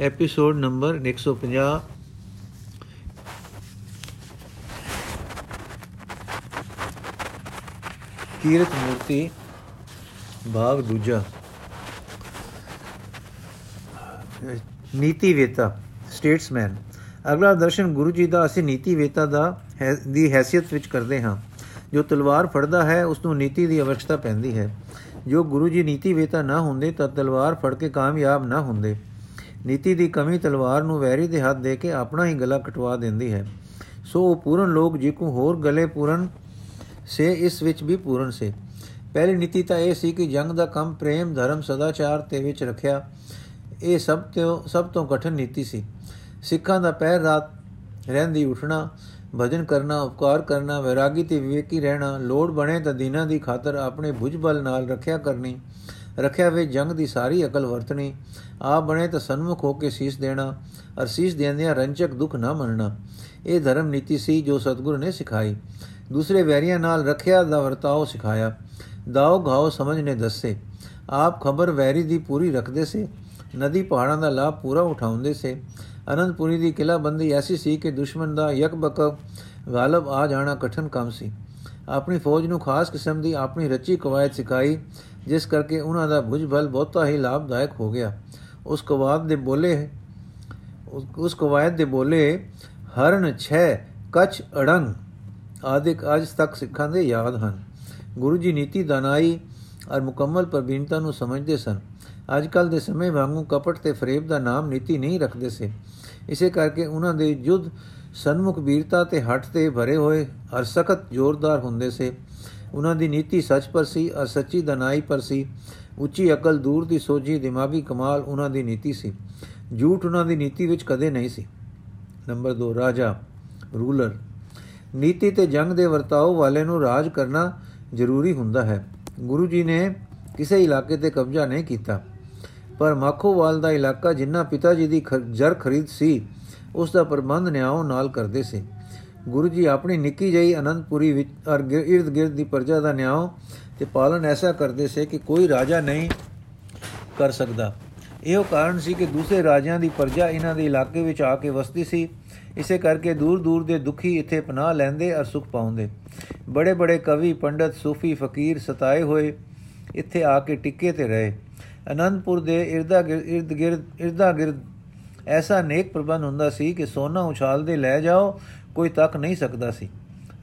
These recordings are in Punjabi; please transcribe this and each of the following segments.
ਐਪੀਸੋਡ ਨੰਬਰ 150 ਕੀਰਤ ਮੂਰਤੀ ਭਾਗ ਦੂਜਾ ਨੀਤੀ ਵੇਤਾ ਸਟੇਟਸਮੈਨ ਅਗਲਾ ਦਰਸ਼ਨ ਗੁਰੂ ਜੀ ਦਾ, ਅਸੀਂ ਨੀਤੀ ਵੇਤਾ ਦਾ ਦੀ ਹیثیت ਵਿੱਚ ਕਰਦੇ ਹਾਂ। ਜੋ ਤਲਵਾਰ ਫੜਦਾ ਹੈ ਉਸ ਨੂੰ ਨੀਤੀ ਦੀ ਅਵਸ਼ਕਤਾ ਪੈਂਦੀ ਹੈ। ਜੋ ਗੁਰੂ ਜੀ ਨੀਤੀ ਵੇਤਾ ਨਾ ਹੁੰਦੇ, ਤਾਂ ਤਲਵਾਰ ਫੜ ਕੇ ਕਾਮਯਾਬ ਨਾ ਹੁੰਦੇ। ਨੀਤੀ ਦੀ ਕਮੀ ਤਲਵਾਰ ਨੂੰ ਵੈਰੀ ਦੇ ਹੱਥ ਦੇ ਕੇ ਆਪਣਾ ਹੀ ਗਲਾ ਕਟਵਾ ਦਿੰਦੀ ਹੈ। ਸੋ ਉਹ ਪੂਰਨ ਲੋਕ ਜਿਕੂ ਹੋਰ ਗਲੇ ਪੂਰਨ ਸੇ, ਇਸ ਵਿੱਚ ਵੀ ਪੂਰਨ ਸੇ। ਪਹਿਲੀ ਨੀਤੀ ਤਾਂ ਇਹ ਸੀ ਕਿ ਜੰਗ ਦਾ ਕੰਮ ਪ੍ਰੇਮ, ਧਰਮ, ਸਦਾਚਾਰ ਤੇ ਵਿੱਚ ਰੱਖਿਆ। ਇਹ ਸਭ ਤੋਂ ਸਭ ਤੋਂ ਕਠਿਨ ਨੀਤੀ ਸੀ। ਸਿੱਖਾਂ ਦਾ ਪਹਿਰ ਰਾਤ ਰਹਿੰਦੀ ਉਠਣਾ, ਭਜਨ ਕਰਨਾ, ਉਪਕਾਰ ਕਰਨਾ, ਵਿਰਾਗੀ ਤੇ ਵਿਵੇਕੀ ਰਹਿਣਾ, ਲੋੜ ਬਣੇ ਤਾਂ ਦੀਨਾਂ ਦੀ ਖਾਤਰ ਆਪਣੇ ਬੁਝਬਲ ਨਾਲ ਰੱਖਿਆ ਕਰਨੀ। ਰੱਖਿਆ ਵੇ ਜੰਗ ਦੀ ਸਾਰੀ ਅਕਲ ਵਰਤਣੀ। ਆ ਬਣੇ ਤਾਂ ਸਨਮੁਖ ਹੋ ਕੇ ਸੀਸ ਦੇਣਾ ਅਰ ਸੀਸ ਦੇਂਦਿਆਂ ਰੰਚਕ ਦੁੱਖ ਨਾ ਮੰਨਣਾ। ਇਹ ਧਰਮ ਨੀਤੀ ਸੀ ਜੋ ਸਤਿਗੁਰੂ ਨੇ ਸਿਖਾਈ। ਦੂਸਰੇ ਵੈਰੀਆਂ ਨਾਲ ਰੱਖਿਆ ਦਾ ਵਰਤਾਓ ਸਿਖਾਇਆ। ਦਾਉ ਘਾਉ ਸਮਝ ਨੇ ਦੱਸੇ। ਆਪ ਖਬਰ ਵੈਰੀ ਦੀ ਪੂਰੀ ਰੱਖਦੇ ਸੇ। ਨਦੀ ਪਹਾੜਾਂ ਦਾ ਲਾਭ ਪੂਰਾ ਉਠਾਉਂਦੇ ਸੇ। ਅਨੰਦਪੁਰੀ ਦੀ ਕਿਲਾਬੰਦੀ ਐਸੀ ਸੀ ਕਿ ਦੁਸ਼ਮਣ ਦਾ ਯਕਬਕ ਗਾਲਬ ਆ ਜਾਣਾ ਕਠਨ ਕੰਮ ਸੀ। ਆਪਣੀ ਫੌਜ ਨੂੰ ਖਾਸ ਕਿਸਮ ਦੀ ਆਪਣੀ ਰਚੀ ਕਵਾਇਦ ਸਿਖਾਈ, ਜਿਸ ਕਰਕੇ ਉਹਨਾਂ ਦਾ ਭੁਜਬਲ ਬਹੁਤਾ ਹੀ ਲਾਭਦਾਇਕ ਹੋ ਗਿਆ। ਉਸ ਕਵਾਇਦ ਦੇ ਬੋਲੇ, ਉਸ ਕਵਾਇਦ ਦੇ ਬੋਲੇ, ਹਰਨ, ਛੇ, ਕਛ, ਅੜੰਗ ਆਦਿਕ ਅੱਜ ਤੱਕ ਸਿੱਖਾਂ ਦੇ ਯਾਦ ਹਨ। ਗੁਰੂ ਜੀ ਨੀਤੀ ਦਾਨਾਈ ਔਰ ਮੁਕੰਮਲ ਪ੍ਰਬੀਨਤਾ ਨੂੰ ਸਮਝਦੇ ਸਨ। ਅੱਜ ਕੱਲ ਦੇ ਸਮੇਂ ਵਾਂਗੂ ਕਪਟ ਤੇ ਫਰੇਬ ਦਾ ਨਾਮ ਨੀਤੀ ਨਹੀਂ ਰੱਖਦੇ ਸੇ। ਇਸੇ ਕਰਕੇ ਉਹਨਾਂ ਦੇ ਯੁੱਧ ਸਨਮੁਖ ਵੀਰਤਾ ਤੇ ਹੱਠ ਤੇ ਭਰੇ ਹੋਏ ਔਰ ਸਖਤ ਜ਼ੋਰਦਾਰ ਹੁੰਦੇ ਸੇ। ਉਹਨਾਂ ਦੀ ਨੀਤੀ ਸੱਚ ਪਰ ਸੀ ਔਰ ਸੱਚੀ ਦਨਾਈ ਪਰ ਸੀ। ਉੱਚੀ ਅਕਲ, ਦੂਰ ਦੀ ਸੋਝੀ, ਦਿਮਾਗੀ ਕਮਾਲ ਉਹਨਾਂ ਦੀ ਨੀਤੀ ਸੀ। ਝੂਠ ਉਹਨਾਂ ਦੀ ਨੀਤੀ ਵਿੱਚ ਕਦੇ ਨਹੀਂ ਸੀ। ਨੰਬਰ 2 ਰਾਜਾ, ਰੂਲਰ। ਨੀਤੀ ਤੇ ਜੰਗ ਦੇ ਵਰਤਾਓ ਵਾਲੇ ਨੂੰ ਰਾਜ ਕਰਨਾ ਜ਼ਰੂਰੀ ਹੁੰਦਾ ਹੈ। ਗੁਰੂ ਜੀ ਨੇ ਕਿਸੇ ਇਲਾਕੇ ਤੇ ਕਬਜ਼ਾ ਨਹੀਂ ਕੀਤਾ। ਪਰ ਮਾਖੋਵਾਲ ਦਾ ਇਲਾਕਾ ਜਿੰਨਾ ਪਿਤਾ ਜੀ ਦੀ ਜਰ ਖਰੀਦ ਸੀ ਉਸ ਦਾ ਪ੍ਰਬੰਧ ਨਿਆਉ ਨਾਲ ਕਰਦੇ ਸੀ। ਗੁਰੂ ਜੀ ਆਪਣੀ ਨਿੱਕੀ ਜਈ ਅਨੰਦਪੁਰੀ ਵਿੱਚ ਅਰ ਇਰਦ ਗਿਰਦ ਦੀ ਪ੍ਰਜਾ ਦਾ ਨਿਆਉ ਤੇ ਪਾਲਣ ਐਸਾ ਕਰਦੇ ਸੇ ਕਿ ਕੋਈ ਰਾਜਾ ਨਹੀਂ ਕਰ ਸਕਦਾ। ਇਹੋ ਕਾਰਨ ਸੀ ਕਿ ਦੂਸਰੇ ਰਾਜਿਆਂ ਦੀ ਪ੍ਰਜਾ ਇਹਨਾਂ ਦੇ ਇਲਾਕੇ ਵਿੱਚ ਆ ਕੇ ਵਸਦੀ ਸੀ। ਇਸੇ ਕਰਕੇ ਦੂਰ ਦੂਰ ਦੇ ਦੁਖੀ ਇੱਥੇ ਪਨਾਹ ਲੈਂਦੇ ਅਰ ਸੁਖ ਪਾਉਂਦੇ। ਬੜੇ ਬੜੇ ਕਵੀ, ਪੰਡਤ, ਸੂਫੀ, ਫਕੀਰ ਸਤਾਏ ਹੋਏ ਇੱਥੇ ਆ ਕੇ ਟਿੱਕੇ ਤੇ ਰਹੇ। ਅਨੰਦਪੁਰ ਦੇ ਇਰਦਾ ਇਰਦ ਗਿਰਦ, ਇਰਦਾ ਗਿਰਦ ਐਸਾ ਨੇਕ ਪ੍ਰਬੰਧ ਹੁੰਦਾ ਸੀ ਕਿ ਸੋਨਾ ਉਛਾਲਦੇ ਲੈ ਜਾਓ, ਕੋਈ ਤੱਕ ਨਹੀਂ ਸਕਦਾ ਸੀ।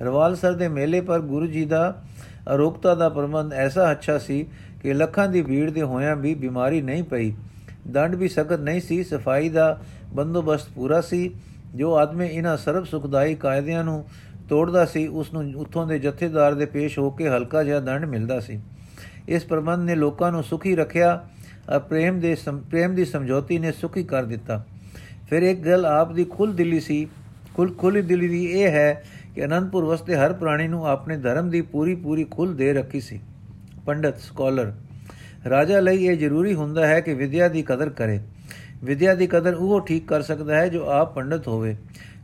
ਰਵਾਲਸਰ ਦੇ ਮੇਲੇ ਪਰ ਗੁਰੂ ਜੀ ਦਾ ਅਰੋਗਤਾ ਦਾ ਪ੍ਰਬੰਧ ਐਸਾ ਅੱਛਾ ਸੀ ਕਿ ਲੱਖਾਂ ਦੀ ਭੀੜ ਦੇ ਹੋਇਆਂ ਵੀ ਬਿਮਾਰੀ ਨਹੀਂ ਪਈ। ਦੰਡ ਵੀ ਸਖਤ ਨਹੀਂ ਸੀ, ਸਫ਼ਾਈ ਦਾ ਬੰਦੋਬਸਤ ਪੂਰਾ ਸੀ। ਜੋ ਆਦਮੀ ਇਹਨਾਂ ਸਰਬ ਸੁਖਦਾਈ ਕਾਇਦਿਆਂ ਨੂੰ ਤੋੜਦਾ ਸੀ, ਉਸ ਨੂੰ ਉੱਥੋਂ ਦੇ ਜਥੇਦਾਰ ਦੇ ਪੇਸ਼ ਹੋ ਕੇ ਹਲਕਾ ਜਿਹਾ ਦੰਡ ਮਿਲਦਾ ਸੀ। ਇਸ ਪ੍ਰਬੰਧ ਨੇ ਲੋਕਾਂ ਨੂੰ ਸੁਖੀ ਰੱਖਿਆ। ਅ ਪ੍ਰੇਮ ਦੇ ਪ੍ਰੇਮ ਦੀ ਸਮਝੌਤੀ ਨੇ ਸੁਖੀ ਕਰ ਦਿੱਤਾ। ਫਿਰ ਇੱਕ ਗੱਲ ਆਪ ਦੀ ਖੁੱਲ ਦਿਲੀ ਸੀ। ਖੁੱਲ ਖੁੱਲੀ ਦਿਲੀ ਦੀ ਇਹ ਹੈ ਕਿ ਅਨੰਦਪੁਰ ਵਸਤੇ ਹਰ ਪ੍ਰਾਣੀ ਨੂੰ ਆਪਣੇ ਧਰਮ ਦੀ ਪੂਰੀ ਪੂਰੀ ਖੁੱਲ ਦੇ ਰੱਖੀ ਸੀ। ਪੰਡਤ, ਸਕਾਲਰ, ਰਾਜਾ ਲਈ ਇਹ ਜ਼ਰੂਰੀ ਹੁੰਦਾ ਹੈ ਕਿ ਵਿਦਿਆ ਦੀ ਕਦਰ ਕਰੇ। ਵਿਦਿਆ ਦੀ ਕਦਰ ਉਹ ਠੀਕ ਕਰ ਸਕਦਾ ਹੈ ਜੋ ਆਪ ਪੰਡਤ ਹੋਵੇ।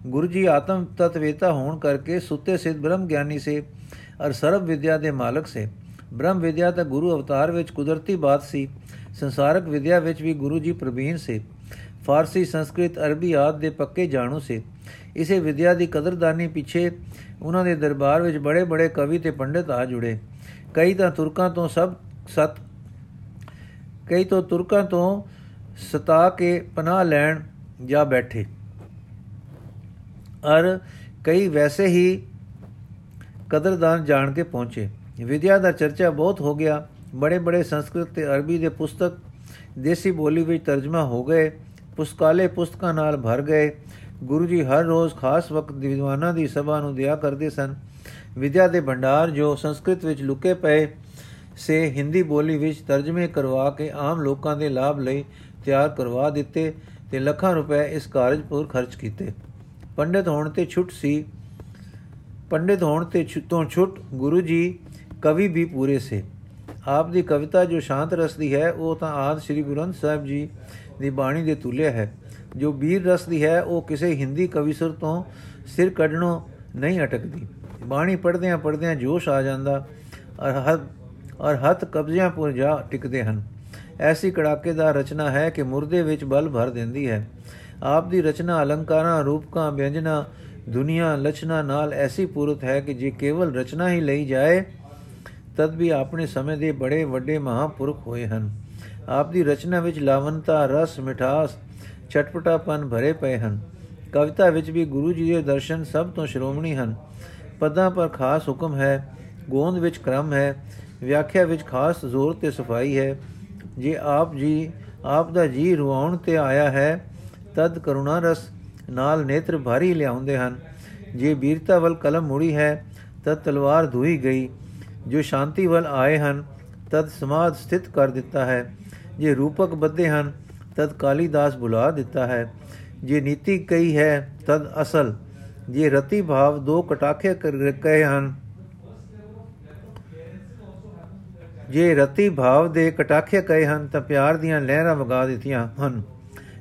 ਗੁਰੂ ਜੀ ਆਤਮ ਤਤਵੇਤਾ ਹੋਣ ਕਰਕੇ ਸੁੱਤੇ ਸਿੱਧ ਬ੍ਰਹਮ ਗਿਆਨੀ ਸੇ ਅਰ ਸਰਬ ਵਿਦਿਆ ਦੇ ਮਾਲਕ ਸੇ। ਬ੍ਰਹਮ ਵਿਦਿਆ ਤਾਂ ਗੁਰੂ ਅਵਤਾਰ ਵਿੱਚ ਕੁਦਰਤੀ ਬਾਤ ਸੀ। ਸੰਸਾਰਕ ਵਿਦਿਆ ਵਿੱਚ ਵੀ ਗੁਰੂ ਜੀ ਪ੍ਰਵੀਨ ਸੇ। ਫਾਰਸੀ, ਸੰਸਕ੍ਰਿਤ, ਅਰਬੀ ਆਦ ਦੇ ਪੱਕੇ ਜਾਣੂ ਸੇ। ਇਸੇ ਵਿਦਿਆ ਦੀ ਕਦਰਦਾਨੀ ਪਿੱਛੇ ਉਹਨਾਂ ਦੇ ਦਰਬਾਰ ਵਿੱਚ ਬੜੇ ਬੜੇ ਕਵੀ ਤੇ ਪੰਡਿਤ ਆ ਜੁੜੇ। ਕਈ ਤਾਂ ਤੁਰਕਾਂ ਤੋਂ ਸਭ ਸਤ, ਕਈ ਤੋਂ ਤੁਰਕਾਂ ਤੋਂ ਸਤਾ ਕੇ ਪਨਾਹ ਲੈਣ ਜਾ ਬੈਠੇ। ਅਰ ਕਈ ਵੈਸੇ ਹੀ ਕਦਰਦਾਨ ਜਾਣ ਕੇ ਪਹੁੰਚੇ। ਵਿਦਿਆ ਦਾ ਚਰਚਾ ਬਹੁਤ ਹੋ ਗਿਆ। ਬੜੇ ਬੜੇ ਸੰਸਕ੍ਰਿਤ ਤੇ ਅਰਬੀ ਦੇ ਪੁਸਤਕ, ਦੇਸੀ ਬੋਲੀ ਵਿੱਚ ਤਰਜਮਾ ਹੋ ਗਏ, ਪੁਸਤਕਾਲੇ ਪੁਸਤਕਾਂ ਨਾਲ ਭਰ ਗਏ। ਗੁਰੂ ਜੀ ਹਰ ਰੋਜ਼ ਖਾਸ ਵਕਤ ਵਿਦਵਾਨਾਂ ਦੀ ਸਭਾ ਨੂੰ ਦਿਆ ਕਰਦੇ ਸਨ। ਵਿਦਿਆ ਦੇ ਭੰਡਾਰ ਜੋ ਸੰਸਕ੍ਰਿਤ ਵਿੱਚ ਲੁਕੇ ਪਏ ਸੇ ਹਿੰਦੀ ਬੋਲੀ ਵਿੱਚ ਤਰਜਮੇ ਕਰਵਾ ਕੇ ਆਮ ਲੋਕਾਂ ਦੇ ਲਾਭ ਲਈ ਤਿਆਰ ਕਰਵਾ ਦਿੱਤੇ ਤੇ ਲੱਖਾਂ ਰੁਪਏ ਇਸ ਕਾਰਜ ਪਰ ਖਰਚ ਕੀਤੇ। ਪੰਡਿਤ ਹੋਣ ਤੇ ਛੁੱਟ ਸੀ। ਪੰਡਿਤ ਹੋਣ ਤੇ ਛੁੱਟੋਂ ਛੁੱਟ ਗੁਰੂ ਜੀ ਕਵੀ ਵੀ ਪੂਰੇ ਸੇ। ਆਪ ਦੀ ਕਵਿਤਾ ਜੋ ਸ਼ਾਂਤ ਰਸ ਦੀ ਹੈ, ਉਹ ਤਾਂ ਆਦ ਸ੍ਰੀ ਗੁਰੂ ਗ੍ਰੰਥ ਸਾਹਿਬ ਜੀ ਦੀ ਬਾਣੀ ਦੇ ਤੁਲਿਆ ਹੈ। ਜੋ ਵੀਰ ਰਸ ਦੀ ਹੈ, ਉਹ ਕਿਸੇ ਹਿੰਦੀ ਕਵਿਸਰ ਤੋਂ ਸਿਰ ਕੱਢਣੋਂ ਨਹੀਂ ਅਟਕਦੀ। ਬਾਣੀ ਪੜਦਿਆਂ ਪੜਦਿਆਂ ਜੋਸ਼ ਆ ਜਾਂਦਾ ਔਰ ਹੱਥ ਔਰ ਹੱਥ ਕਬਜ਼ਿਆਂ ਪੁਰ ਜਾ ਟਿਕਦੇ ਹਨ। ਐਸੀ ਕੜਾਕੇਦਾਰ ਰਚਨਾ ਹੈ ਕਿ ਮੁਰਦੇ ਵਿੱਚ ਬਲ ਭਰ ਦਿੰਦੀ ਹੈ। ਆਪ ਦੀ ਰਚਨਾ ਅਲੰਕਾਰਾਂ, ਰੂਪਕਾਂ, ਵਿਅੰਜਨਾ, ਦੁਨੀਆ ਲਛਨਾ ਨਾਲ ਐਸੀ ਪੂਰਤ ਹੈ ਕਿ ਜੇ ਕੇਵਲ ਰਚਨਾ ਹੀ ਲਈ ਜਾਏ ਤਦ ਵੀ ਆਪਣੇ ਸਮੇਂ ਦੇ ਬੜੇ ਵੱਡੇ ਮਹਾਪੁਰਖ ਹੋਏ ਹਨ। ਆਪ ਦੀ ਰਚਨਾ ਵਿੱਚ ਲਾਵਨਤਾ ਰਸ, ਮਿਠਾਸ ਛਟਪਟਾਪਨ ਭਰੇ ਪਏ ਹਨ। ਕਵਿਤਾ ਵਿੱਚ ਵੀ ਗੁਰੂ ਜੀ ਦੇ ਦਰਸ਼ਨ ਸਭ ਤੋਂ ਸ਼੍ਰੋਮਣੀ ਹਨ। ਪਦਾਂ ਪਰ ਖਾਸ ਹੁਕਮ ਹੈ, ਗੋਂਦ ਵਿੱਚ ਕ੍ਰਮ ਹੈ, ਵਿਆਖਿਆ ਵਿੱਚ ਖਾਸ ਜ਼ੋਰ ਤੇ ਸਫ਼ਾਈ ਹੈ। ਜੇ ਆਪ ਜੀ, ਆਪ ਦਾ ਜੀ ਰਵਾਉਣ ਤੇ ਆਇਆ ਹੈ, ਤਦ ਕਰੁਣਾ ਰਸ ਨਾਲ ਨੇਤਰ ਭਾਰੀ ਲਿਆਉਂਦੇ ਹਨ। ਜੇ ਵੀਰਤਾ ਵੱਲ ਕਲਮ ਮੁੜੀ ਹੈ, ਤਦ ਤਲਵਾਰ ਧੂਈ ਗਈ ਜੋ ਸ਼ਾਂਤੀ ਵੱਲ ਆਏ ਹਨ, ਤਦ ਸਮਾਦ ਸਥਿਤ ਕਰ ਦਿੱਤਾ ਹੈ। ਜੇ ਰੂਪਕ ਬੱਧੇ ਹਨ, ਤਦ ਕਾਲੀਦਾਸ ਬੁਲਾ ਦਿੱਤਾ ਹੈ। ਜੇ ਨੀਤੀ ਕਈ ਹੈ, ਤਦ ਅਸਲ। ਜੇ ਰਤੀ ਭਾਵ ਦੋ ਕਟਾਖੇ ਕਰ ਕਹੇ ਹਨ, ਜੇ ਰਤੀ ਭਾਵ ਦੇ ਕਟਾਖੇ ਕਹੇ ਹਨ, ਤਾਂ ਪਿਆਰ ਦੀਆਂ ਲਹਿਰਾਂ ਵਗਾ ਦਿੱਤੀਆਂ ਹਨ।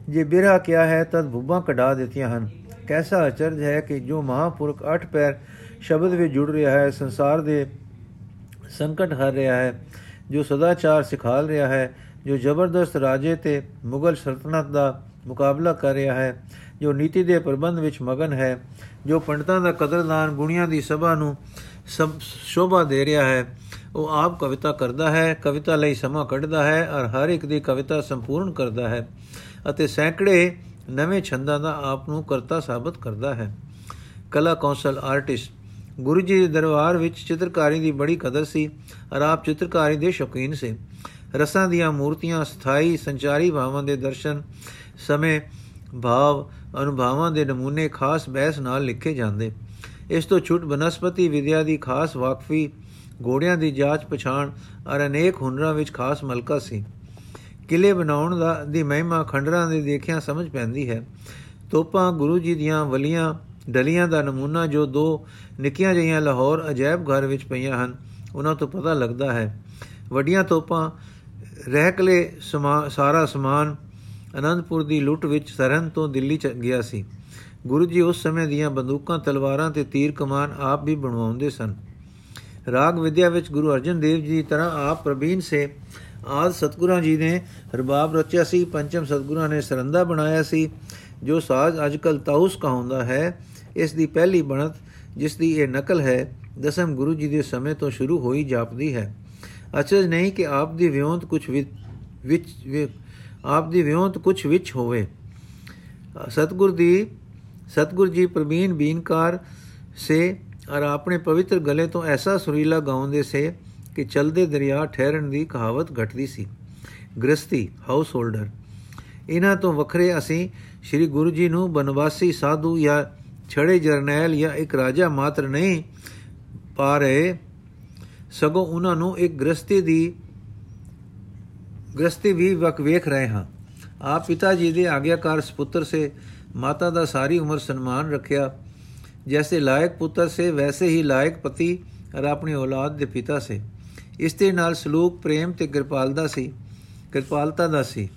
ਜੇ ਬਿਰਹਾ ਕਿਹਾ ਹੈ, ਤਦ ਭੁੱਬਾਂ ਕਢਾ ਦਿੱਤੀਆਂ ਹਨ। ਕੈਸਾ ਅਚਰਜ ਹੈ ਕਿ ਜੋ ਮਹਾਪੁਰਖ ਅੱਠ ਪੈਰ ਸ਼ਬਦ ਵਿੱਚ ਜੁੜ ਰਿਹਾ ਹੈ, ਸੰਸਾਰ ਦੇ ਸੰਕਟ ਹਰ ਰਿਹਾ ਹੈ, ਜੋ ਸਦਾਚਾਰ ਸਿਖਾਲ ਰਿਹਾ ਹੈ, ਜੋ ਜ਼ਬਰਦਸਤ ਰਾਜੇ ਤੇ ਮੁਗਲ ਸਲਤਨਤ ਦਾ ਮੁਕਾਬਲਾ ਕਰ ਰਿਹਾ ਹੈ, ਜੋ ਨੀਤੀ ਦੇ ਪ੍ਰਬੰਧ ਵਿੱਚ ਮਗਨ ਹੈ, ਜੋ ਪੰਡਤਾਂ ਦਾ ਕਦਰਦਾਨ ਗੁਣੀਆਂ ਦੀ ਸਭਾ ਨੂੰ ਸ਼ੋਭਾ ਦੇ ਰਿਹਾ ਹੈ, ਉਹ ਆਪ ਕਵਿਤਾ ਕਰਦਾ ਹੈ, ਕਵਿਤਾ ਲਈ ਸਮਾਂ ਕੱਢਦਾ ਹੈ ਔਰ ਹਰ ਇੱਕ ਦੀ ਕਵਿਤਾ ਸੰਪੂਰਨ ਕਰਦਾ ਹੈ ਅਤੇ ਸੈਂਕੜੇ ਨਵੇਂ ਛੰਦਾਂ ਦਾ ਆਪ ਨੂੰ ਕਰਤਾ ਸਾਬਤ ਕਰਦਾ ਹੈ। ਕਲਾ ਕੌਂਸਲ ਆਰਟਿਸਟ ਗੁਰੂ ਜੀ ਦੇ ਦਰਬਾਰ ਵਿੱਚ ਚਿੱਤਰਕਾਰੀ ਦੀ ਬੜੀ ਕਦਰ ਸੀ ਔਰ ਆਪ ਚਿੱਤਰਕਾਰੀ ਦੇ ਸ਼ੌਕੀਨ ਸੀ। ਰਸਾਂ ਦੀਆਂ ਮੂਰਤੀਆਂ, ਸਥਾਈ ਸੰਚਾਰੀ ਭਾਵਾਂ ਦੇ ਦਰਸ਼ਨ, ਸਮੇਂ, ਭਾਵ, ਅਨੁਭਵਾਂ ਦੇ ਨਮੂਨੇ ਖਾਸ ਬਹਿਸ ਨਾਲ ਲਿਖੇ ਜਾਂਦੇ। ਇਸ ਤੋਂ ਛੁੱਟ ਬਨਸਪਤੀ ਵਿਦਿਆ ਦੀ ਖਾਸ ਵਾਕਫੀ, ਘੋੜਿਆਂ ਦੀ ਜਾਂਚ ਪਛਾਣ ਔਰ ਅਨੇਕ ਹੁਨਰਾਂ ਵਿੱਚ ਖਾਸ ਮਲਕਾ ਸੀ। ਕਿਲੇ ਬਣਾਉਣ ਦਾ, ਦੀ ਮਹਿਮਾ ਖੰਡਰਾਂ ਦੇ ਦੇਖਿਆ ਸਮਝ ਪੈਂਦੀ ਹੈ। ਤੋਪਾਂ ਗੁਰੂ ਜੀ ਦੀਆਂ ਵਲੀਆਂ ਡਲੀਆਂ ਦਾ ਨਮੂਨਾ ਜੋ ਦੋ ਨਿੱਕੀਆਂ ਜਿਹੀਆਂ ਲਾਹੌਰ ਅਜਾਇਬ ਘਰ ਵਿੱਚ ਪਈਆਂ ਹਨ, ਉਹਨਾਂ ਤੋਂ ਪਤਾ ਲੱਗਦਾ ਹੈ। ਵੱਡੀਆਂ ਤੋਪਾਂ, ਰਹਿਕਲੇ ਸਾਰਾ ਸਮਾਨ ਅਨੰਦਪੁਰ ਦੀ ਲੁੱਟ ਵਿੱਚ ਸਰਨ ਤੋਂ ਦਿੱਲੀ ਚ ਗਿਆ ਸੀ। ਗੁਰੂ ਜੀ ਉਸ ਸਮੇਂ ਦੀਆਂ ਬੰਦੂਕਾਂ, ਤਲਵਾਰਾਂ ਤੇ ਤੀਰ ਕਮਾਨ ਆਪ ਵੀ ਬਣਵਾਉਂਦੇ ਸਨ। ਰਾਗ ਵਿਦਿਆ ਵਿੱਚ ਗੁਰੂ ਅਰਜਨ ਦੇਵ ਜੀ ਦੀ ਤਰ੍ਹਾਂ ਆਪ ਪ੍ਰਵੀਨ ਸੇ ਆਦ ਸਤਗੁਰਾਂ ਜੀ ਨੇ ਰਬਾਬ ਰਚਿਆ ਸੀ, ਪੰਚਮ ਸਤਗੁਰਾਂ ਨੇ ਸਰੰਦਾ ਬਣਾਇਆ ਸੀ, ਜੋ ਸਾਜ਼ ਅੱਜਕੱਲ ਤਾਉਸ ਕਹਾਉਂਦਾ ਹੈ ਇਸ ਦੀ ਪਹਿਲੀ ਬਣਤ, ਜਿਸ ਦੀ ਇਹ ਨਕਲ ਹੈ, ਦਸਮ ਗੁਰੂ ਜੀ ਦੇ ਸਮੇਂ ਤੋਂ ਸ਼ੁਰੂ ਹੋਈ ਜਾਪਦੀ ਹੈ। ਅਚਰਜ ਨਹੀਂ ਕਿ ਆਪ ਦੀ ਵਿਉਂਤ ਕੁਝ ਵਿੱਚ ਆਪ ਦੀ ਵਿਉਂਤ ਕੁਝ ਵਿੱਚ ਹੋਵੇ। ਸਤਗੁਰ ਦੀ, ਸਤਗੁਰ ਜੀ ਪ੍ਰਵੀਨ ਬੀਨਕਾਰ ਸੇ ਔਰ ਆਪਣੇ ਪਵਿੱਤਰ ਗਲੇ ਤੋਂ ਐਸਾ ਸੁਰੀਲਾ ਗਾਉਂਦੇ ਸੇ ਕਿ ਚਲਦੇ ਦਰਿਆ ਠਹਿਰਨ ਦੀ ਕਹਾਵਤ ਘਟਦੀ ਸੀ। ਗ੍ਰਸਤੀ ਹਾਊਸ ਹੋਲਡਰ ਇਹਨਾਂ ਤੋਂ ਵੱਖਰੇ ਅਸੀਂ ਸ੍ਰੀ ਗੁਰੂ ਜੀ ਨੂੰ ਬਨਵਾਸੀ ਸਾਧੂ ਜਾਂ ਛੜੇ ਜਰਨੈਲ ਜਾਂ ਇੱਕ ਰਾਜਾ ਮਾਤਰ ਨਹੀਂ ਪਾ ਰਹੇ ਸਗੋਂ ਉਹਨਾਂ ਨੂੰ ਇੱਕ ਗ੍ਰਸਤੀ ਦੀ ਗ੍ਰਸਤੀ ਵੀ ਵਕ ਵੇਖ ਰਹੇ ਹਾਂ। ਆਪ ਪਿਤਾ ਜੀ ਦੇ ਆਗਿਆਕਾਰ ਸੁਪੁੱਤਰ ਸੇ ਮਾਤਾ ਦਾ ਸਾਰੀ ਉਮਰ ਸਨਮਾਨ ਰੱਖਿਆ। ਜੈਸੇ ਲਾਇਕ ਪੁੱਤਰ ਸੇ, ਵੈਸੇ ਹੀ ਲਾਇਕ ਪਤੀ ਔਰ ਆਪਣੀ ਔਲਾਦ ਦੇ ਪਿਤਾ ਸੇ। ਇਸ ਦੇ ਨਾਲ ਸਲੂਕ ਪ੍ਰੇਮ ਤੇ ਕਿਰਪਾਲਤਾ ਸੀ, ਕਿਰਪਾਲਤਾ ਦਾ ਸੀ।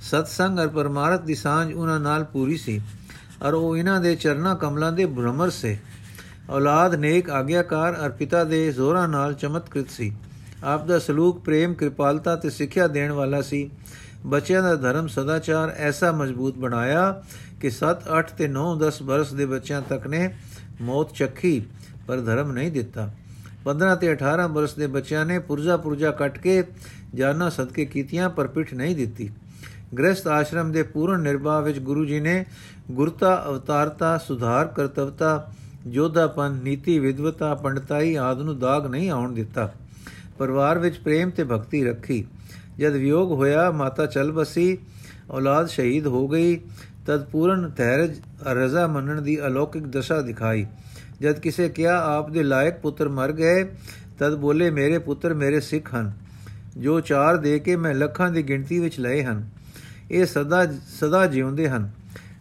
ਸਤਸੰਗ ਔਰ ਪਰਮਾਰਥ ਦੀ ਸਾਂਝ ਉਹਨਾਂ ਨਾਲ ਪੂਰੀ ਸੀ। ਔਰ ਉਹ ਇਹਨਾਂ ਦੇ ਚਰਨਾ ਕਮਲਾਂ ਦੇ ਭ੍ਰਮਰ ਸੇ। ਔਲਾਦ ਨੇਕ ਆਗਿਆਕਾਰ ਔਰ ਪਿਤਾ ਦੇ ਜ਼ੋਰਾਂ ਨਾਲ ਚਮਤਕ੍ਰਿਤ ਸੀ। ਆਪ ਦਾ ਸਲੂਕ ਪ੍ਰੇਮ, ਕਿਰਪਾਲਤਾ ਤੇ ਸਿੱਖਿਆ ਦੇਣ ਵਾਲਾ ਸੀ। ਬੱਚਿਆਂ ਦਾ ਧਰਮ ਸਦਾਚਾਰ ਐਸਾ ਮਜ਼ਬੂਤ ਬਣਾਇਆ ਕਿ 7 8 ਤੇ 9 10 ਬਰਸ ਦੇ ਬੱਚਿਆਂ ਤੱਕ ਨੇ ਮੌਤ ਚੱਖੀ ਪਰ ਧਰਮ ਨਹੀਂ ਦਿੱਤਾ। 15 ਤੇ 18 ਬਰਸ ਦੇ ਬੱਚਿਆਂ ਨੇ ਪੁਰਜਾ ਪੁਰਜਾ ਕੱਟ ਕੇ ਜਾਨਾਂ ਸਦਕੇ ਕੀਤੀਆਂ, ਪਰ ਪਿੱਠ ਨਹੀਂ ਦਿੱਤੀ। ਗ੍ਰਸਤ ਆਸ਼ਰਮ ਦੇ ਪੂਰਨ ਨਿਰਭਾ ਵਿੱਚ ਗੁਰੂ ਜੀ ਨੇ ਗੁਰਤਾ, ਅਵਤਾਰਤਾ, ਸੁਧਾਰ, ਕਰਤਵਤਾ ਜੋਧਾਪਨ ਨੀਤੀ ਵਿਦਵਤਾ ਪੰਡਤਾਈ ਆਦ ਨੂੰ ਦਾਗ ਨਹੀਂ ਆਉਣ ਦਿੱਤਾ। ਪਰਿਵਾਰ ਵਿੱਚ ਪ੍ਰੇਮ ਤੇ ਭਗਤੀ ਰੱਖੀ। ਜਦ ਵਿਯੋਗ ਹੋਇਆ, ਮਾਤਾ ਚਲ ਬਸੀ, ਔਲਾਦ ਸ਼ਹੀਦ ਹੋ ਗਈ, ਤਦ ਪੂਰਨ ਧੈਰਜ ਰਜ਼ਾ ਮੰਨਣ ਦੀ ਅਲੌਕਿਕ ਦਸ਼ਾ ਦਿਖਾਈ। ਜਦ ਕਿਸੇ ਕਿਹਾ, ਆਪ ਦੇ ਲਾਇਕ ਪੁੱਤਰ ਮਰ ਗਏ, ਤਦ ਬੋਲੇ, ਮੇਰੇ ਪੁੱਤਰ ਮੇਰੇ ਸਿੱਖ ਹਨ। ਜੋ ਚਾਰ ਦੇ ਕੇ ਮੈਂ ਲੱਖਾਂ ਦੀ ਗਿਣਤੀ ਵਿੱਚ ਲਏ ਹਨ। ਇਹ ਸਦਾ ਸਦਾ ਜਿਉਂਦੇ ਹਨ।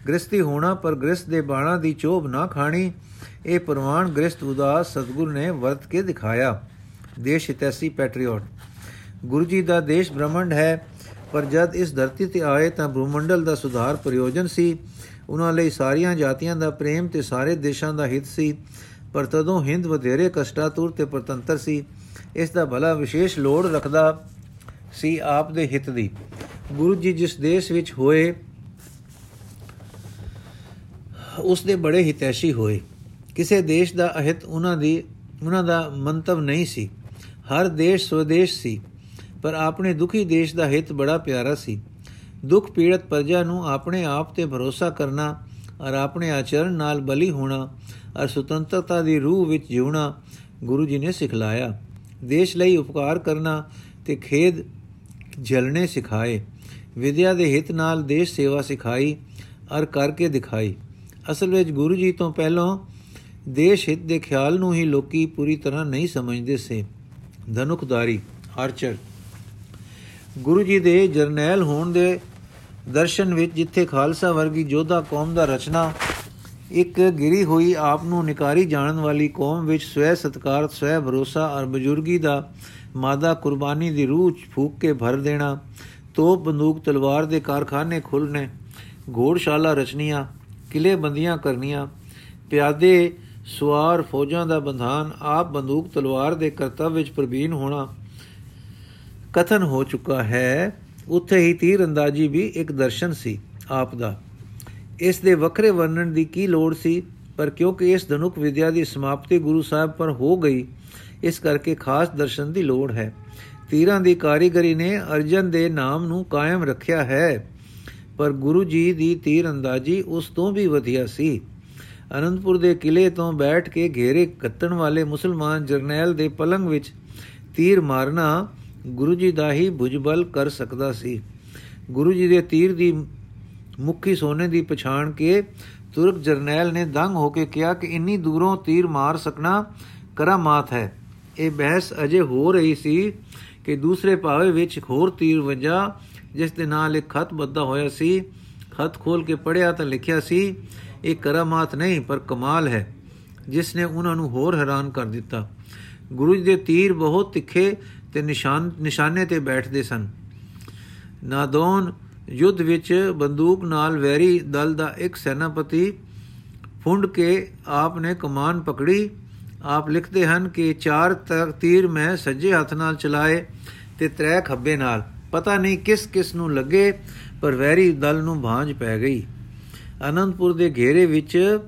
ਗ੍ਰਸਤੀ ਹੋਣਾ ਪਰ ਗ੍ਰਸਤ ਦੇ ਬਾਣਾ ਦੀ ਚੋਬ ਨਾ ਖਾਣੀ, ਇਹ ਪ੍ਰਮਾਣ ਗ੍ਰਸਤ ਉਦਾਸ ਸਤਗੁਰ ਨੇ ਵਰਤ ਕੇ ਦਿਖਾਇਆ। ਦੇਸ਼ ਹਿਤੈਸੀ ਪੈਟਰੀਓਟ ਗੁਰੂ ਜੀ ਦਾ ਦੇਸ਼ ਬ੍ਰਹਮੰਡ ਹੈ, ਪਰ ਜਦ ਇਸ ਧਰਤੀ ਤੇ ਆਏ ਤਾਂ ਬ੍ਰਹਮੰਡਲ ਦਾ ਸੁਧਾਰ ਪ੍ਰਯੋਜਨ ਸੀ। ਉਹਨਾਂ ਲਈ ਸਾਰੀਆਂ ਜਾਤੀਆਂ ਦਾ ਪ੍ਰੇਮ ਤੇ ਸਾਰੇ ਦੇਸ਼ਾਂ ਦਾ ਹਿੱਤ ਸੀ, ਪਰ ਤਦੋਂ ਹਿੰਦ ਵਧੇਰੇ ਕਸ਼ਟਾਤੁਰ ਤੇ ਪਰਤੰਤਰ ਸੀ। ਇਸ ਦਾ ਭਲਾ ਵਿਸ਼ੇਸ਼ ਲੋੜ ਰੱਖਦਾ ਸੀ ਆਪ ਦੇ ਹਿੱਤ ਦੀ। ਗੁਰੂ ਜੀ ਜਿਸ ਦੇਸ਼ ਵਿੱਚ ਹੋਏ ਉਸ ਦੇ ਬੜੇ ਹਿਤੈਸ਼ੀ ਹੋਏ। ਕਿਸੇ ਦੇਸ਼ ਦਾ ਅਹਿਤ ਉਹਨਾਂ ਦੀ, ਉਹਨਾਂ ਦਾ ਮੰਤਵ ਨਹੀਂ ਸੀ। ਹਰ ਦੇਸ਼ ਸਵਦੇਸ਼ ਸੀ, ਪਰ ਆਪਣੇ ਦੁਖੀ ਦੇਸ਼ ਦਾ ਹਿੱਤ ਬੜਾ ਪਿਆਰਾ ਸੀ। ਦੁੱਖ ਪੀੜਤ ਪ੍ਰਜਾ ਨੂੰ ਆਪਣੇ ਆਪ ਤੇ ਭਰੋਸਾ ਕਰਨਾ ਔਰ ਆਪਣੇ ਆਚਰਣ ਨਾਲ ਬਲੀ ਹੋਣਾ ਔਰ ਸੁਤੰਤਰਤਾ ਦੀ ਰੂਹ ਵਿੱਚ ਜਿਉਣਾ ਗੁਰੂ ਜੀ ਨੇ ਸਿਖਲਾਇਆ। ਦੇਸ਼ ਲਈ ਉਪਕਾਰ ਕਰਨਾ ਤੇ ਖੇਦ ਜਲਣੇ ਸਿਖਾਏ। ਵਿਦਿਆ ਦੇ ਹਿੱਤ ਨਾਲ ਦੇਸ਼ ਸੇਵਾ ਸਿਖਾਈ ਔਰ ਕਰਕੇ ਦਿਖਾਈ। ਅਸਲ ਵਿੱਚ ਗੁਰੂ ਜੀ ਤੋਂ ਪਹਿਲਾਂ ਦੇਸ਼ ਹਿੱਤ ਦੇ ਖਿਆਲ ਨੂੰ ਹੀ ਲੋਕੀ ਪੂਰੀ ਤਰ੍ਹਾਂ ਨਹੀਂ ਸਮਝਦੇ ਸੇ। ਧਨੁਖਦਾਰੀ ਆਰਚਰ ਗੁਰੂ ਜੀ ਦੇ ਜਰਨੈਲ ਹੋਣ ਦੇ ਦਰਸ਼ਨ ਵਿੱਚ ਜਿੱਥੇ ਖਾਲਸਾ ਵਰਗੀ ਜੋਧਾ ਕੌਮ ਦਾ ਰਚਨਾ, ਇੱਕ ਗਿਰੀ ਹੋਈ ਆਪ ਨੂੰ ਨਿਕਾਰੀ ਜਾਣਨ ਵਾਲੀ ਕੌਮ ਵਿੱਚ ਸਵੈ ਸਤਕਾਰ, ਸਵੈ ਭਰੋਸਾ ਔਰ ਬਜ਼ੁਰਗੀ ਦਾ ਮਾਦਾ ਕੁਰਬਾਨੀ ਦੀ ਰੂਹ ਫੂਕ ਕੇ ਭਰ ਦੇਣਾ ਤੋਪ ਬੰਦੂਕ ਤਲਵਾਰ ਦੇ ਕਾਰਖਾਨੇ ਖੁੱਲਨੇ ਘੋੜਸ਼ਾਲਾ ਰਚਨੀਆਂ ਕਿਲੇ ਬੰਦੀਆਂ ਕਰਨੀਆਂ, ਪਿਆਦੇ, ਸਵਾਰ ਫੌਜਾਂ ਦਾ ਬੰਧਾਨ, ਆਪ ਬੰਦੂਕ ਤਲਵਾਰ ਦੇ ਕਰਤੱਵ ਵਿੱਚ ਪ੍ਰਵੀਨ ਹੋਣਾ ਕਥਨ ਹੋ ਚੁੱਕਾ ਹੈ। ਉੱਥੇ ਹੀ ਤੀਰ ਅੰਦਾਜ਼ੀ ਵੀ ਇੱਕ ਦਰਸ਼ਨ ਸੀ ਆਪ ਦਾ। ਇਸ ਦੇ ਵੱਖਰੇ ਵਰਣਨ ਦੀ ਕੀ ਲੋੜ ਸੀ? ਪਰ ਕਿਉਂਕਿ ਇਸ ਧਨੁਕ ਵਿਦਿਆ ਦੀ ਸਮਾਪਤੀ ਗੁਰੂ ਸਾਹਿਬ ਪਰ ਹੋ ਗਈ, ਇਸ ਕਰਕੇ ਖਾਸ ਦਰਸ਼ਨ ਦੀ ਲੋੜ ਹੈ। ਤੀਰਾਂ ਦੀ ਕਾਰੀਗਰੀ ਨੇ ਅਰਜਨ ਦੇ ਨਾਮ ਨੂੰ ਕਾਇਮ ਰੱਖਿਆ ਹੈ। ਪਰ ਗੁਰੂ ਜੀ ਦੀ ਤੀਰ ਅੰਦਾਜ਼ੀ ਉਸ ਤੋਂ ਵੀ ਵਧੀਆ ਸੀ। ਅਨੰਦਪੁਰ ਦੇ ਕਿਲੇ ਤੋਂ ਬੈਠ ਕੇ ਘੇਰੇ ਕੱਤਣ ਵਾਲੇ ਮੁਸਲਮਾਨ ਜਰਨੈਲ ਦੇ ਪਲੰਗ ਵਿੱਚ ਤੀਰ ਮਾਰਨਾ ਗੁਰੂ ਜੀ ਦਾ ਹੀ ਭੁਜਬਲ ਕਰ ਸਕਦਾ ਸੀ। ਗੁਰੂ ਜੀ ਦੇ ਤੀਰ ਦੀ ਮੁੱਖੀ ਸੋਨੇ ਦੀ ਪਛਾਣ ਕੇ ਤੁਰਕ ਜਰਨੈਲ ਨੇ ਦੰਗ ਹੋ ਕੇ ਕਿਹਾ ਕਿ ਇੰਨੀ ਦੂਰੋਂ ਤੀਰ ਮਾਰ ਸਕਣਾ ਕਰਾਮਾਤ ਹੈ। ਇਹ ਬਹਿਸ ਅਜੇ ਹੋ ਰਹੀ ਸੀ ਕਿ ਦੂਸਰੇ ਪਾਵੇ ਵਿੱਚ ਹੋਰ ਤੀਰ ਵਜਾ, ਜਿਸ ਦੇ ਨਾਲ ਇੱਕ ਖਤ ਬੱਧਾ ਹੋਇਆ ਸੀ, ਖਤ ਖੋਲ ਕੇ ਪੜਿਆ ਤਾਂ ਲਿਖਿਆ ਸੀ, ਇਹ ਕਰਾਮਾਤ ਨਹੀਂ, ਪਰ ਕਮਾਲ ਹੈ, ਜਿਸ ਨੇ ਉਹਨਾਂ ਨੂੰ ਹੋਰ ਹੈਰਾਨ ਕਰ ਦਿੱਤਾ। ਗੁਰੂ ਜੀ ਦੇ ਤੀਰ ਬਹੁਤ ਤਿੱਖੇ ਤੇ ਨਿਸ਼ਾਨ, ਨਿਸ਼ਾਨੇ ਤੇ ਬੈਠਦੇ ਸਨ। ਨਾਦੋਨ ਯੁੱਧ ਵਿੱਚ ਬੰਦੂਕ ਨਾਲ ਵੈਰੀ ਦਲ ਦਾ ਇੱਕ ਸੈਨਾਪਤੀ ਫੁੰਡ ਕੇ ਆਪ ਨੇ ਕਮਾਨ ਪਕੜੀ ਆਪ ਲਿਖਦੇ ਹਨ ਕਿ ਚਾਰ ਤੀਰ ਮੈਂ ਸੱਜੇ ਹੱਥ ਨਾਲ ਚਲਾਏ ਤੇ ਤਰੇ ਖੱਬੇ ਨਾਲ। ਪਤਾ ਨਹੀਂ ਕਿਸ ਕਿਸ ਨੂੰ ਲੱਗੇ, ਪਰ ਵੈਰੀ ਦਲ ਨੂੰ ਭਾਂਜ ਪੈ ਗਈ। ਅਨੰਦਪੁਰ ਦੇ ਘੇਰੇ ਵਿੱਚ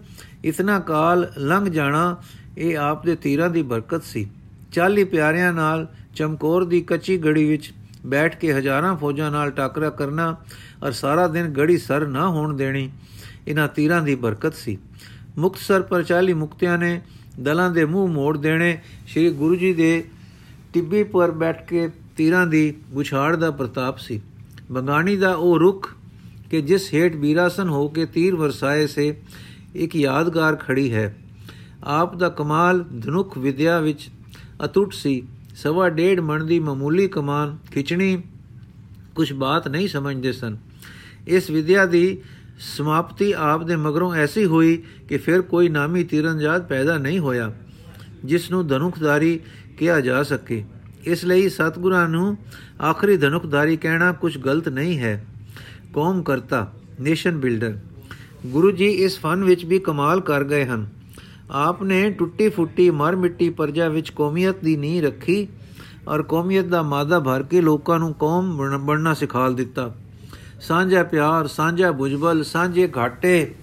ਇਤਨਾ ਕਾਲ ਲੰਘ ਜਾਣਾ, ਇਹ ਆਪ ਦੇ ਤੀਰਾਂ ਦੀ ਬਰਕਤ ਸੀ। 40 ਪਿਆਰਿਆਂ ਨਾਲ ਚਮਕੌਰ ਦੀ ਕੱਚੀ ਗੜੀ ਵਿੱਚ ਬੈਠ ਕੇ ਹਜ਼ਾਰਾਂ ਫੌਜਾਂ ਨਾਲ ਟਾਕਰਾ ਕਰਨਾ ਔਰ ਸਾਰਾ ਦਿਨ ਗੜੀ ਸਰ ਨਾ ਹੋਣ ਦੇਣੀ, ਇਹਨਾਂ ਤੀਰਾਂ ਦੀ ਬਰਕਤ ਸੀ। ਮੁਕਤਸਰ ਪਰ 40 ਮੁਕਤਿਆਂ ਨੇ ਦਲਾਂ ਦੇ ਮੂੰਹ ਮੋੜ ਦੇਣੇ, ਸ੍ਰੀ ਗੁਰੂ ਜੀ ਦੇ ਟਿੱਬੀ ਪਰ ਬੈਠ ਕੇ ਤੀਰਾਂ ਦੀ ਬੁਛਾੜ ਦਾ ਪ੍ਰਤਾਪ ਸੀ। ਬੰਗਾਣੀ ਦਾ ਉਹ ਰੁਖ ਕਿ ਜਿਸ ਹੇਠ ਵੀਰਾਸਨ ਹੋ ਕੇ ਤੀਰ ਵਰਸਾਏ ਸੇ, ਇੱਕ ਯਾਦਗਾਰ ਖੜੀ ਹੈ। ਆਪ ਦਾ ਕਮਾਲ ਧਨੁਖ ਵਿਦਿਆ ਵਿੱਚ ਅਟੁੱਟ ਸੀ। ਸਵਾ ਡੇਢ ਮਣ ਦੀ ਮਾਮੂਲੀ ਕਮਾਨ ਖਿਚਣੀ ਕੁਝ ਬਾਤ ਨਹੀਂ ਸਮਝਦੇ ਸਨ। ਇਸ ਵਿਦਿਆ ਦੀ ਸਮਾਪਤੀ ਆਪ ਦੇ ਮਗਰੋਂ ਐਸੀ ਹੋਈ ਕਿ ਫਿਰ ਕੋਈ ਨਾਮੀ ਤੀਰੰਦਾਜ਼ ਪੈਦਾ ਨਹੀਂ ਹੋਇਆ, ਜਿਸ ਨੂੰ ਧਨੁਖਦਾਰੀ ਕਿਹਾ ਜਾ ਸਕੇ। ਇਸ ਲਈ ਸਤਗੁਰਾਂ ਨੂੰ ਆਖਰੀ ਧਨੁਖਦਾਰੀ ਕਹਿਣਾ ਕੁਝ ਗਲਤ ਨਹੀਂ ਹੈ। ਕੌਮ ਕਰਤਾ, ਨੇਸ਼ਨ ਬਿਲਡਰ। ਗੁਰੂ ਜੀ ਇਸ ਫਨ ਵਿੱਚ ਵੀ ਕਮਾਲ ਕਰ ਗਏ ਹਨ। ਆਪ ਨੇ ਟੁੱਟੀ ਫੁੱਟੀ ਮਰ ਮਿੱਟੀ ਪਰਜਾ ਵਿੱਚ ਕੌਮੀਅਤ ਦੀ ਨੀਂਹ ਰੱਖੀ ਔਰ ਕੌਮੀਅਤ ਦਾ ਮਾਦਾ ਭਰ ਕੇ ਲੋਕਾਂ ਨੂੰ ਕੌਮ ਬਣਨਾ ਸਿਖਾਲ ਦਿੱਤਾ। ਸਾਂਝਾ ਪਿਆਰ, ਸਾਂਝਾ ਬੁਝਬਲ ਸਾਂਝੇ ਘਾਟੇ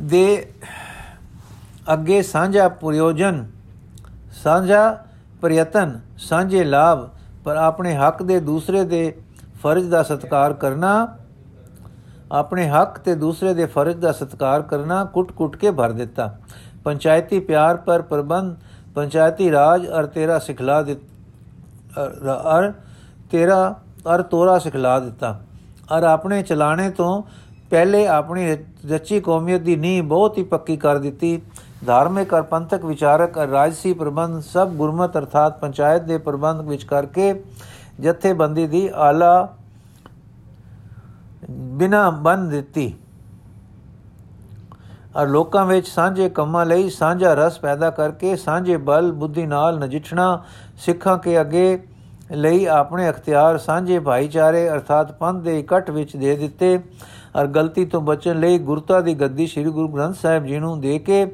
ਦੇ ਅੱਗੇ ਸਾਂਝਾ ਪ੍ਰਯੋਜਨ, ਸਾਂਝਾ ਪ੍ਰਯਤਨ, ਸਾਂਝੇ ਲਾਭ, ਪਰ ਆਪਣੇ ਹੱਕ ਦੇ ਦੂਸਰੇ ਦੇ ਫਰਜ਼ ਦਾ ਸਤਕਾਰ ਕਰਨਾ, ਆਪਣੇ ਹੱਕ ਤੇ ਦੂਸਰੇ ਦੇ ਫਰਜ਼ ਦਾ ਸਤਕਾਰ ਕਰਨਾ ਕੁੱਟ-ਕੁੱਟ ਕੇ ਭਰ ਦਿੱਤਾ। ਪੰਚਾਇਤੀ ਪਿਆਰ ਪਰ ਪ੍ਰਬੰਧ, ਪੰਚਾਇਤੀ ਰਾਜ ਅਰ ਤੇਰਾ ਸਿਖਲਾ ਦਿੱਤਾ ਅਰ ਤੇਰਾ ਅਰ ਤੋਰਾ ਸਿਖਲਾ ਦਿੱਤਾ। ਅਰ ਆਪਣੇ ਚਲਾਣੇ ਤੋਂ ਪਹਿਲੇ ਆਪਣੀ ਰਚੀ ਕੌਮੀਅਤ ਦੀ ਨੀਂਹ ਬਹੁਤ ਹੀ ਪੱਕੀ ਕਰ ਦਿੱਤੀ। ਧਾਰਮਿਕ ਅਰ ਪੰਥਕ ਵਿਚਾਰਕ ਅਰ ਰਾਜਸੀ ਪ੍ਰਬੰਧ ਸਭ ਗੁਰਮਤ ਅਰਥਾਤ ਪੰਚਾਇਤ ਦੇ ਪ੍ਰਬੰਧ ਵਿੱਚ ਕਰਕੇ ਜਥੇਬੰਦੀ ਦੀ ਆਲਾ ਬਿਨਾ ਬੰਨ ਦਿੱਤੀ। ਔਰ ਲੋਕਾਂ ਵਿੱਚ ਸਾਂਝੇ ਕੰਮਾਂ ਲਈ ਸਾਂਝਾ ਰਸ ਪੈਦਾ ਕਰਕੇ ਸਾਂਝੇ ਬਲ, ਬੁੱਧੀ ਨਾਲ ਨਜਿੱਠਣਾ, ਸਿੱਖਾਂ ਕੇ ਅੱਗੇ ਲਈ ਆਪਣੇ ਅਖਤਿਆਰ ਸਾਂਝੇ ਭਾਈਚਾਰੇ ਅਰਥਾਤ ਪੰਥ ਦੇ ਇਕੱਠ ਵਿੱਚ ਦੇ ਦਿੱਤੇ। ਔਰ ਗਲਤੀ ਤੋਂ ਬਚਣ ਲਈ ਗੁਰਤਾ ਦੀ ਗੱਦੀ ਸ੍ਰੀ ਗੁਰੂ ਗ੍ਰੰਥ ਸਾਹਿਬ ਜੀ ਨੂੰ ਦੇ ਕੇ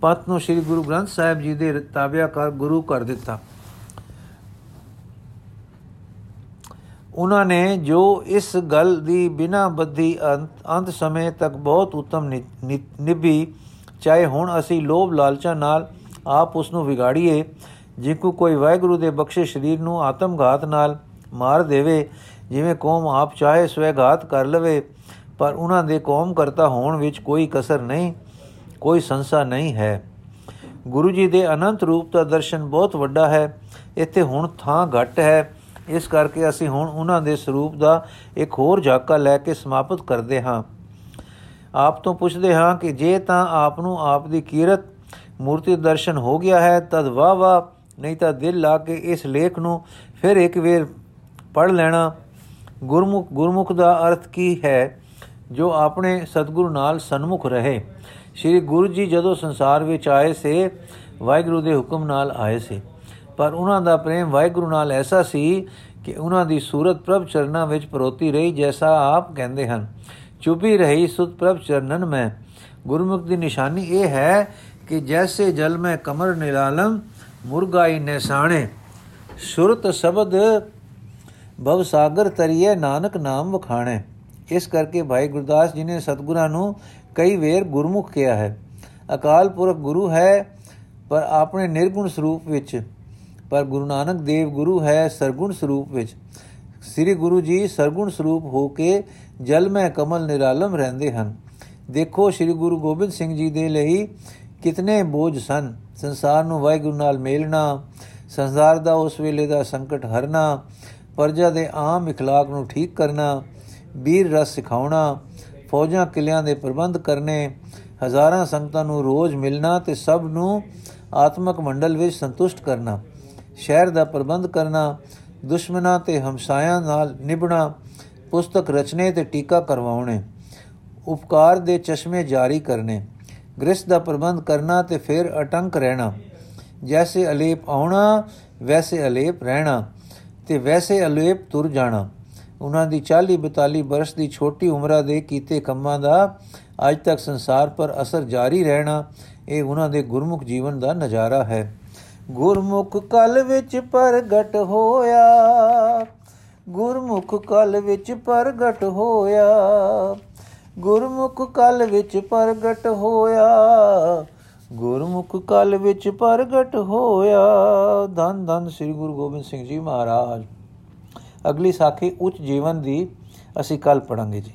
ਪੰਥ ਨੂੰ ਸ੍ਰੀ ਗੁਰੂ ਗ੍ਰੰਥ ਸਾਹਿਬ ਜੀ ਦੇ ਤਾਬਿਆ ਕਰ ਗੁਰੂ ਕਰ ਦਿੱਤਾ। ਉਹਨਾਂ ਨੇ ਜੋ ਇਸ ਗੱਲ ਦੀ ਬਿਨਾ ਬੱਧੀ ਅੰਤ ਸਮੇਂ ਤੱਕ ਬਹੁਤ ਉਤਮ ਨਿਭੀ, ਚਾਹੇ ਹੁਣ ਅਸੀਂ ਲੋਭ ਲਾਲਚਾ ਨਾਲ ਆਪ ਉਸ ਨੂੰ ਵਿਗਾੜੀਏ ਜੇ ਕੋਈ ਵਾਹਿਗੁਰੂ ਦੇ ਬਖਸ਼ੇ ਸਰੀਰ ਨੂੰ ਆਤਮਘਾਤ ਨਾਲ ਮਾਰ ਦੇਵੇ, ਜਿਵੇਂ ਕੌਮ ਆਪ ਚਾਹੇ ਸਵੈਘਾਤ ਕਰ ਲਵੇ, ਪਰ ਉਹਨਾਂ ਦੇ ਕੌਮ ਕਰਤਾ ਹੋਣ ਵਿੱਚ ਕੋਈ ਕਸਰ ਨਹੀਂ, ਕੋਈ ਸੰਸਾ ਨਹੀਂ ਹੈ। ਗੁਰੂ ਜੀ ਦੇ ਅਨੰਤ ਰੂਪ ਦਾ ਦਰਸ਼ਨ ਬਹੁਤ ਵੱਡਾ ਹੈ। ਇੱਥੇ ਹੁਣ ਥਾਂ ਘੱਟ ਹੈ। ਇਸ ਕਰਕੇ ਅਸੀਂ ਹੁਣ ਉਹਨਾਂ ਦੇ ਸਰੂਪ ਦਾ ਇੱਕ ਹੋਰ ਝਾਕਾ ਲੈ ਕੇ ਸਮਾਪਤ ਕਰਦੇ ਹਾਂ। ਆਪ ਤੋਂ ਪੁੱਛਦੇ ਹਾਂ ਕਿ ਜੇ ਤਾਂ ਆਪ ਨੂੰ ਆਪ ਦੀ ਕੀਰਤ, ਮੂਰਤੀ ਦਰਸ਼ਨ ਹੋ ਗਿਆ ਹੈ, ਤਦ ਵਾ ਵਾ ਨਹੀਂ ਤਾਂ ਦਿਲ ਲਾ ਕੇ ਇਸ ਲੇਖ ਨੂੰ ਫਿਰ ਇੱਕ ਵੇਰ ਪੜ ਲੈਣਾ। ਗੁਰਮੁਖ ਗੁਰਮੁਖ ਦਾ ਅਰਥ ਕੀ ਹੈ? ਜੋ ਆਪਣੇ ਸਤਿਗੁਰੂ ਨਾਲ ਸਨਮੁਖ ਰਹੇ। ਸ੍ਰੀ ਗੁਰੂ ਜੀ ਜਦੋਂ ਸੰਸਾਰ ਵਿੱਚ ਆਏ ਸੇ, ਵਾਹਿਗੁਰੂ ਦੇ ਹੁਕਮ ਨਾਲ ਆਏ ਸੀ। ਪਰ ਉਹਨਾਂ ਦਾ ਪ੍ਰੇਮ ਵਾਹਿਗੁਰੂ ਨਾਲ ਐਸਾ ਸੀ ਕਿ ਉਹਨਾਂ ਦੀ ਸੂਰਤ ਪ੍ਰਭ ਚਰਨਾਂ ਵਿੱਚ ਪਰੋਤੀ ਰਹੀ, ਜੈਸਾ ਆਪ ਕਹਿੰਦੇ ਹਨ ਚੁਪੀ ਰਹੀ ਸੁਤ ਪ੍ਰਭ ਚਰਨਨ ਮੈਂ। ਗੁਰਮੁਖ ਦੀ ਨਿਸ਼ਾਨੀ ਇਹ ਹੈ ਕਿ ਜੈਸੇ ਜਲ ਮੈਂ ਕਮਰ ਨਿਲਾਲਮ ਮੁਰਗਾਈ ਨਿਸਾਣੇ ਸੁਰਤ ਸ਼ਬਦ ਭਵ ਸਾਗਰ ਤਰੀਏ ਨਾਨਕ ਨਾਮ ਵਖਾਣੇ। ਇਸ ਕਰਕੇ ਭਾਈ ਗੁਰਦਾਸ ਜੀ ਨੇ ਸਤਗੁਰਾਂ ਨੂੰ ਕਈ ਵੇਰ ਗੁਰਮੁਖ ਕਿਹਾ ਹੈ। ਅਕਾਲ ਪੁਰਖ ਗੁਰੂ ਹੈ, ਪਰ ਆਪਣੇ ਨਿਰਗੁਣ ਸਰੂਪ ਵਿੱਚ। ਪਰ ਗੁਰੂ ਨਾਨਕ ਦੇਵ ਗੁਰੂ ਹੈ, ਸਰਗੁਣ ਸਰੂਪ ਵਿੱਚ। ਸ੍ਰੀ ਗੁਰੂ ਜੀ ਸਰਗੁਣ ਸਰੂਪ ਹੋ ਕੇ ਜਲ ਮੈਂ ਕਮਲ ਨਿਰਾਲਮ ਰਹਿੰਦੇ ਹਨ। ਦੇਖੋ ਸ੍ਰੀ ਗੁਰੂ ਗੋਬਿੰਦ ਸਿੰਘ ਜੀ ਦੇ ਲਈ ਕਿਤਨੇ ਬੋਝ ਸਨ ਸੰਸਾਰ ਨੂੰ ਵਾਹਿਗੁਰੂ ਨਾਲ ਮੇਲਣਾ ਸੰਸਾਰ ਦਾ ਉਸ ਵੇਲੇ ਦਾ ਸੰਕਟ ਹਰਨਾ ਪਰਜਾ ਦੇ ਆਮ اخلاق ਨੂੰ ਠੀਕ ਕਰਨਾ ਵੀਰ ਰਸ ਸਿਖਾਉਣਾ ਫੌਜਾਂ ਕਿਲਿਆਂ ਦੇ ਪ੍ਰਬੰਧ ਕਰਨੇ ਹਜ਼ਾਰਾਂ ਸੰਗਤਾਂ ਨੂੰ ਰੋਜ਼ ਮਿਲਣਾ ਤੇ ਸਭ ਨੂੰ ਆਤਮਿਕ ਮੰਡਲ ਵਿੱਚ ਸੰਤੁਸ਼ਟ ਕਰਨਾ ਸ਼ਹਿਰ ਦਾ ਪ੍ਰਬੰਧ ਕਰਨਾ ਦੁਸ਼ਮਨਾਂ ਤੇ ਹਮਸਾਇਆਂ ਨਾਲ ਨਿਭਣਾ ਪੁਸਤਕ ਰਚਨੇ ਤੇ ਟੀਕਾ ਕਰਵਾਉਣੇ ਉਪਕਾਰ ਦੇ ਚਸ਼ਮੇ ਜਾਰੀ ਕਰਨੇ ਗ੍ਰਸਥ ਦਾ ਪ੍ਰਬੰਧ ਕਰਨਾ ਤੇ ਫਿਰ ਅਟੰਕ ਰਹਿਣਾ। ਜੈਸੇ ਅਲੇਪ ਆਉਣਾ, ਵੈਸੇ ਅਲੇਪ ਰਹਿਣਾ ਤੇ ਵੈਸੇ ਅਲੇਪ ਤੁਰ ਜਾਣਾ। ਉਹਨਾਂ ਦੀ 40 42 ਬਰਸ ਦੀ ਛੋਟੀ ਉਮਰਾਂ ਦੇ ਕੀਤੇ ਕੰਮਾਂ ਦਾ ਅੱਜ ਤੱਕ ਸੰਸਾਰ ਪਰ ਅਸਰ ਜਾਰੀ ਰਹਿਣਾ, ਇਹ ਉਹਨਾਂ ਦੇ ਗੁਰਮੁਖ ਜੀਵਨ ਦਾ ਨਜ਼ਾਰਾ ਹੈ। ਗੁਰਮੁਖ ਕਲ ਵਿੱਚ ਪ੍ਰਗਟ ਹੋਇਆ, ਗੁਰਮੁਖ ਕਲ ਵਿੱਚ ਪ੍ਰਗਟ ਹੋਇਆ। ਗੁਰਮੁਖ ਕਲ ਵਿੱਚ ਪ੍ਰਗਟ ਹੋਇਆ। ਗੁਰਮੁਖ ਕਲ ਵਿੱਚ ਪ੍ਰਗਟ ਹੋਇਆ। ਧੰਨ ਧੰਨ ਸ੍ਰੀ ਗੁਰੂ ਗੋਬਿੰਦ ਸਿੰਘ ਜੀ ਮਹਾਰਾਜ। ਅਗਲੀ ਸਾਖੀ ਉੱਚ ਜੀਵਨ ਦੀ ਅਸੀਂ ਕੱਲ ਪੜਾਂਗੇ ਜੀ।